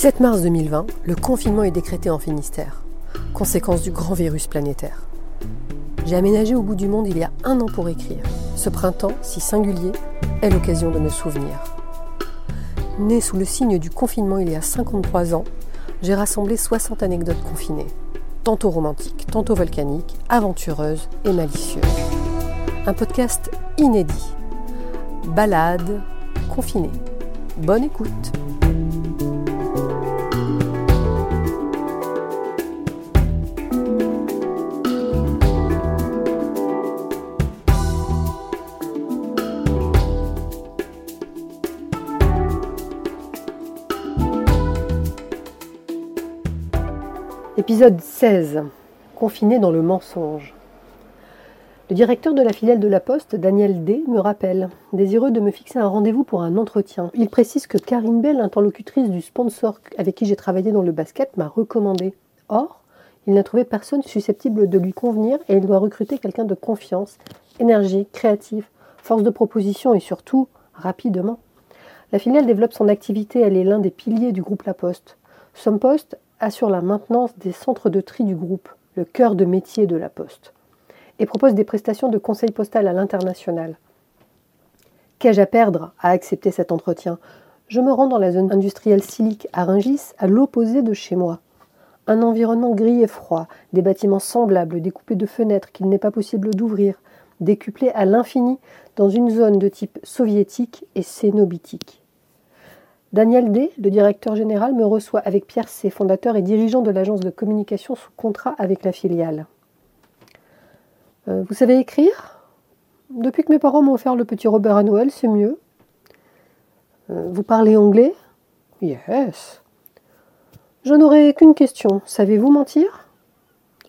17 mars 2020, le confinement est décrété en Finistère, conséquence du grand virus planétaire. J'ai aménagé au bout du monde il y a un an pour écrire. Ce printemps, si singulier, est l'occasion de me souvenir. Né sous le signe du confinement il y a 53 ans, j'ai rassemblé 60 anecdotes confinées, tantôt romantiques, tantôt volcaniques, aventureuses et malicieuses. Un podcast inédit. Balade confinée. Bonne écoute. Épisode 16. Confiné dans le mensonge. Le directeur de la filiale de la Poste, Daniel D, me rappelle, désireux de me fixer un rendez-vous pour un entretien. Il précise que Karine Bell, interlocutrice du sponsor avec qui j'ai travaillé dans le basket, m'a recommandé. Or, il n'a trouvé personne susceptible de lui convenir et il doit recruter quelqu'un de confiance, énergique, créatif, force de proposition et surtout rapidement. La filiale développe son activité, elle est l'un des piliers du groupe La Poste. Sompost assure la maintenance des centres de tri du groupe, le cœur de métier de la Poste, et propose des prestations de conseil postal à l'international. Qu'ai-je à perdre à accepter cet entretien? Je me rends dans la zone industrielle silique à Rungis, à l'opposé de chez moi. Un environnement gris et froid, des bâtiments semblables découpés de fenêtres qu'il n'est pas possible d'ouvrir, décuplés à l'infini dans une zone de type soviétique et cénobitique. Daniel D., le directeur général, me reçoit avec Pierre C., fondateur et dirigeant de l'agence de communication sous contrat avec la filiale. Euh, vous savez écrire? Depuis que mes parents m'ont offert le petit Robert à Noël, c'est mieux. Euh, vous parlez anglais? Yes. Je n'aurai qu'une question. Savez-vous mentir?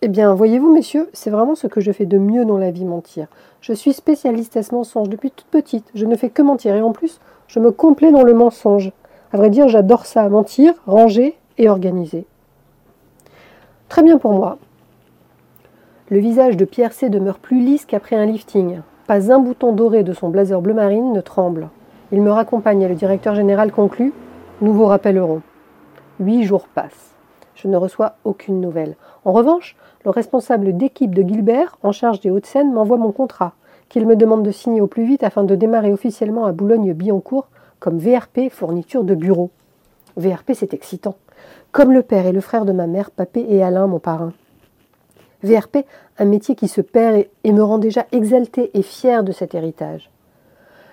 Eh bien, voyez-vous, messieurs, c'est vraiment ce que je fais de mieux dans la vie, mentir. Je suis spécialiste à ce mensonge depuis toute petite. Je ne fais que mentir et en plus, je me complais dans le mensonge. À vrai dire, j'adore ça, mentir, ranger et organiser. Très bien pour moi. Le visage de Pierre C demeure plus lisse qu'après un lifting. Pas un bouton doré de son blazer bleu marine ne tremble. Il me raccompagne et le directeur général conclut Nous vous rappellerons. Huit jours passent. Je ne reçois aucune nouvelle. En revanche, le responsable d'équipe de Gilbert, en charge des Hauts-de-Seine, m'envoie mon contrat, qu'il me demande de signer au plus vite afin de démarrer officiellement à Boulogne-Billancourt comme VRP fourniture de bureau. VRP, c'est excitant. Comme le père et le frère de ma mère, Papé et Alain, mon parrain. VRP, un métier qui se perd et me rend déjà exalté et fier de cet héritage.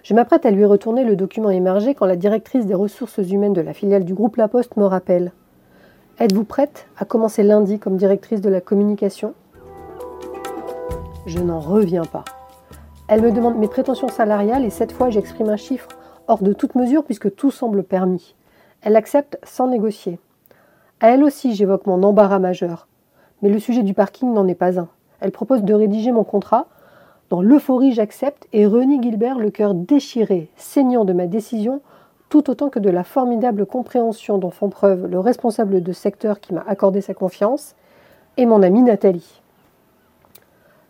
Je m'apprête à lui retourner le document émergé quand la directrice des ressources humaines de la filiale du groupe La Poste me rappelle. Êtes-vous prête à commencer lundi comme directrice de la communication? Je n'en reviens pas. Elle me demande mes prétentions salariales et cette fois j'exprime un chiffre hors de toute mesure puisque tout semble permis. Elle accepte sans négocier. À elle aussi, j'évoque mon embarras majeur. Mais le sujet du parking n'en est pas un. Elle propose de rédiger mon contrat. Dans l'euphorie, j'accepte et renie Gilbert le cœur déchiré, saignant de ma décision, tout autant que de la formidable compréhension dont font preuve le responsable de secteur qui m'a accordé sa confiance et mon amie Nathalie.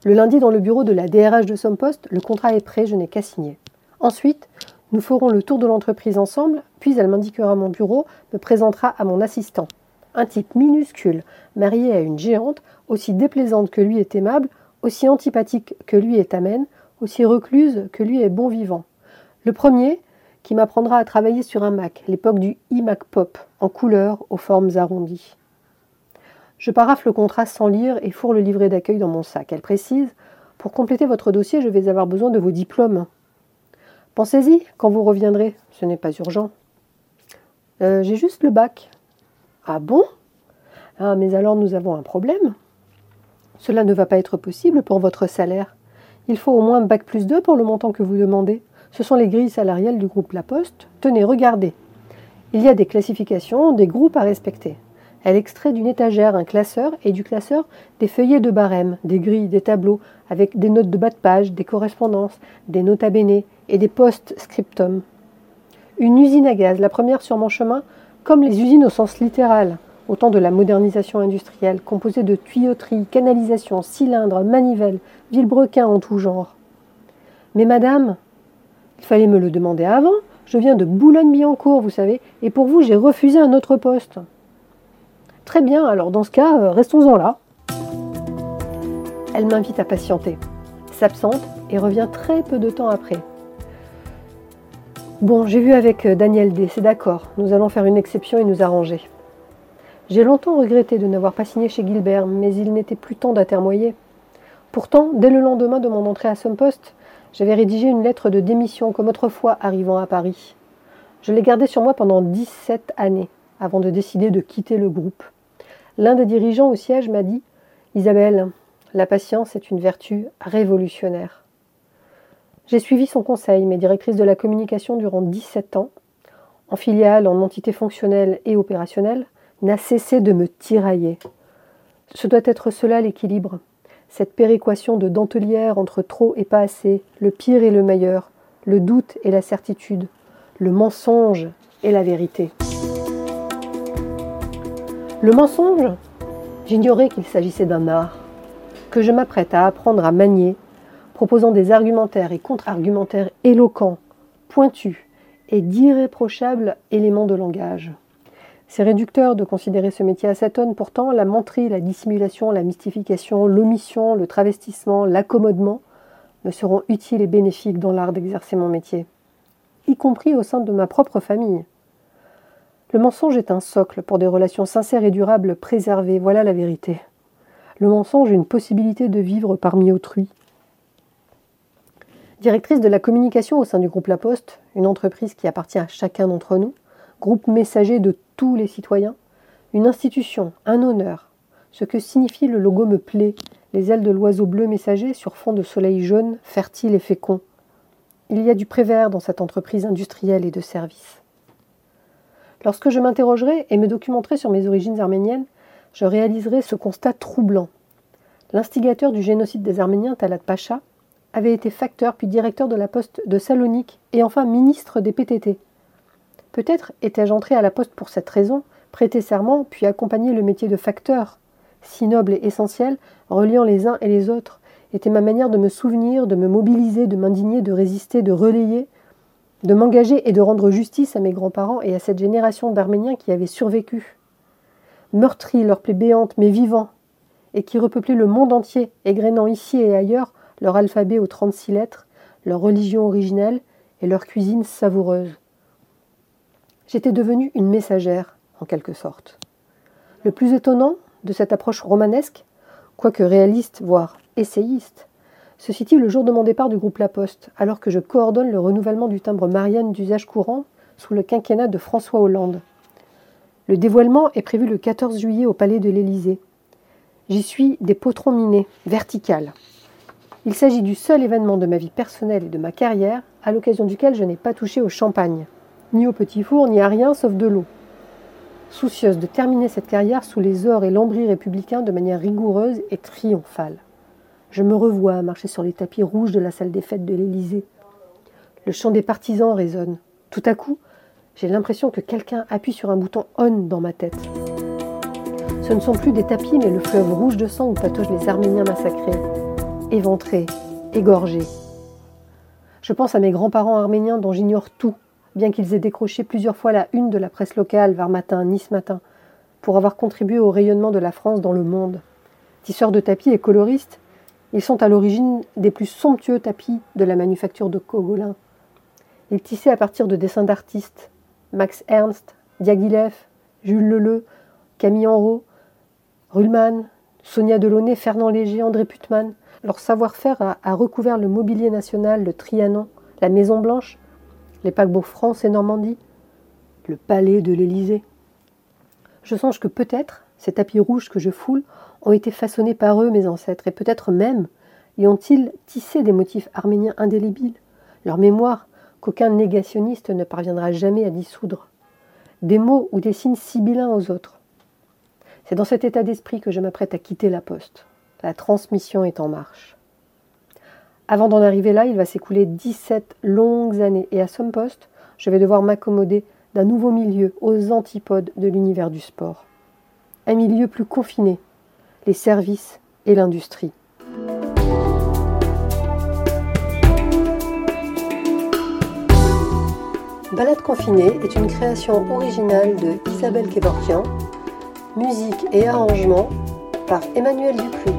Le lundi, dans le bureau de la DRH de Sompost, le contrat est prêt, je n'ai qu'à signer. Ensuite, nous ferons le tour de l'entreprise ensemble, puis elle m'indiquera mon bureau, me présentera à mon assistant. Un type minuscule, marié à une géante, aussi déplaisante que lui est aimable, aussi antipathique que lui est amène, aussi recluse que lui est bon vivant. Le premier, qui m'apprendra à travailler sur un Mac, l'époque du iMac Pop, en couleur, aux formes arrondies. Je parafle le contrat sans lire et fourre le livret d'accueil dans mon sac. Elle précise Pour compléter votre dossier, je vais avoir besoin de vos diplômes. Pensez-y quand vous reviendrez, ce n'est pas urgent. Euh, j'ai juste le bac. Ah bon? Ah, mais alors nous avons un problème. Cela ne va pas être possible pour votre salaire. Il faut au moins bac plus 2 pour le montant que vous demandez. Ce sont les grilles salariales du groupe La Poste. Tenez, regardez. Il y a des classifications, des groupes à respecter. Elle extrait d'une étagère un classeur et du classeur des feuillets de barème, des grilles, des tableaux, avec des notes de bas de page, des correspondances, des nota bene et des post-scriptum. Une usine à gaz, la première sur mon chemin, comme les usines au sens littéral, au temps de la modernisation industrielle, composée de tuyauteries, canalisations, cylindres, manivelles, vilebrequins en tout genre. Mais madame, il fallait me le demander avant, Je viens de Boulogne-Billancourt, vous savez, et pour vous, j'ai refusé un autre poste. Très bien, alors dans ce cas, euh, restons-en là. Elle m'invite à patienter, s'absente et revient très peu de temps après. Bon, j'ai vu avec euh, Daniel D, c'est d'accord, nous allons faire une exception et nous arranger. J'ai longtemps regretté de n'avoir pas signé chez Gilbert, mais il n'était plus temps d'atermoyer. Pourtant, dès le lendemain de mon entrée à Post, j'avais rédigé une lettre de démission comme autrefois arrivant à Paris. Je l'ai gardée sur moi pendant 17 années, avant de décider de quitter le groupe. L'un des dirigeants au siège m'a dit Isabelle, la patience est une vertu révolutionnaire. J'ai suivi son conseil, mais directrice de la communication durant 17 ans, en filiale, en entité fonctionnelle et opérationnelle, n'a cessé de me tirailler. Ce doit être cela l'équilibre, cette péréquation de dentelière entre trop et pas assez, le pire et le meilleur, le doute et la certitude, le mensonge et la vérité. Le mensonge J'ignorais qu'il s'agissait d'un art, que je m'apprête à apprendre à manier, proposant des argumentaires et contre-argumentaires éloquents, pointus et d'irréprochables éléments de langage. C'est réducteur de considérer ce métier à tonne, pourtant la menterie, la dissimulation, la mystification, l'omission, le travestissement, l'accommodement me seront utiles et bénéfiques dans l'art d'exercer mon métier, y compris au sein de ma propre famille. Le mensonge est un socle pour des relations sincères et durables préservées, voilà la vérité. Le mensonge est une possibilité de vivre parmi autrui. Directrice de la communication au sein du groupe La Poste, une entreprise qui appartient à chacun d'entre nous, groupe messager de tous les citoyens, une institution, un honneur. Ce que signifie le logo me plaît, les ailes de l'oiseau bleu messager sur fond de soleil jaune, fertile et fécond. Il y a du prévert dans cette entreprise industrielle et de service. Lorsque je m'interrogerai et me documenterai sur mes origines arméniennes, je réaliserai ce constat troublant. L'instigateur du génocide des Arméniens, Talat Pacha, avait été facteur puis directeur de la poste de Salonique et enfin ministre des PTT. Peut-être étais-je entré à la poste pour cette raison, prêter serment puis accompagner le métier de facteur, si noble et essentiel, reliant les uns et les autres, était ma manière de me souvenir, de me mobiliser, de m'indigner, de résister, de relayer, de m'engager et de rendre justice à mes grands-parents et à cette génération d'Arméniens qui avaient survécu, meurtris leurs plaies béantes mais vivants, et qui repeuplaient le monde entier, égrénant ici et ailleurs leur alphabet aux 36 lettres, leur religion originelle et leur cuisine savoureuse. J'étais devenue une messagère, en quelque sorte. Le plus étonnant de cette approche romanesque, quoique réaliste, voire essayiste, se situe le jour de mon départ du groupe La Poste, alors que je coordonne le renouvellement du timbre Marianne d'usage courant sous le quinquennat de François Hollande. Le dévoilement est prévu le 14 juillet au Palais de l'Élysée. J'y suis des potrons minés, verticales. Il s'agit du seul événement de ma vie personnelle et de ma carrière à l'occasion duquel je n'ai pas touché au champagne, ni au petit four, ni à rien sauf de l'eau. Soucieuse de terminer cette carrière sous les ors et lambris républicains de manière rigoureuse et triomphale. Je me revois marcher sur les tapis rouges de la salle des fêtes de l'Élysée. Le chant des partisans résonne. Tout à coup, j'ai l'impression que quelqu'un appuie sur un bouton on dans ma tête. Ce ne sont plus des tapis, mais le fleuve rouge de sang où pataugent les Arméniens massacrés, éventrés, égorgés. Je pense à mes grands-parents arméniens dont j'ignore tout, bien qu'ils aient décroché plusieurs fois la une de la presse locale, Var Matin, Nice Matin, pour avoir contribué au rayonnement de la France dans le monde. Tisseurs de tapis et coloristes, ils sont à l'origine des plus somptueux tapis de la manufacture de Cogolin. Ils tissaient à partir de dessins d'artistes Max Ernst, Diaghilev, Jules Leleu, Camille Enrault, Ruhlmann, Sonia Delaunay, Fernand Léger, André Putman. Leur savoir-faire a, recouvert le mobilier national, le Trianon, la Maison Blanche, les paquebots France et Normandie, le palais de l'Élysée. Je songe que peut-être ces tapis rouges que je foule ont été façonnés par eux, mes ancêtres, et peut-être même y ont-ils tissé des motifs arméniens indélébiles, leur mémoire qu'aucun négationniste ne parviendra jamais à dissoudre, des mots ou des signes sibyllins aux autres. C'est dans cet état d'esprit que je m'apprête à quitter la poste. La transmission est en marche. Avant d'en arriver là, il va s'écouler 17 longues années, et à Somme Poste, je vais devoir m'accommoder d'un nouveau milieu aux antipodes de l'univers du sport. Un milieu plus confiné, les services et l'industrie. Balade confinée est une création originale de Isabelle Kevorkian, musique et arrangement par Emmanuel Dupuis.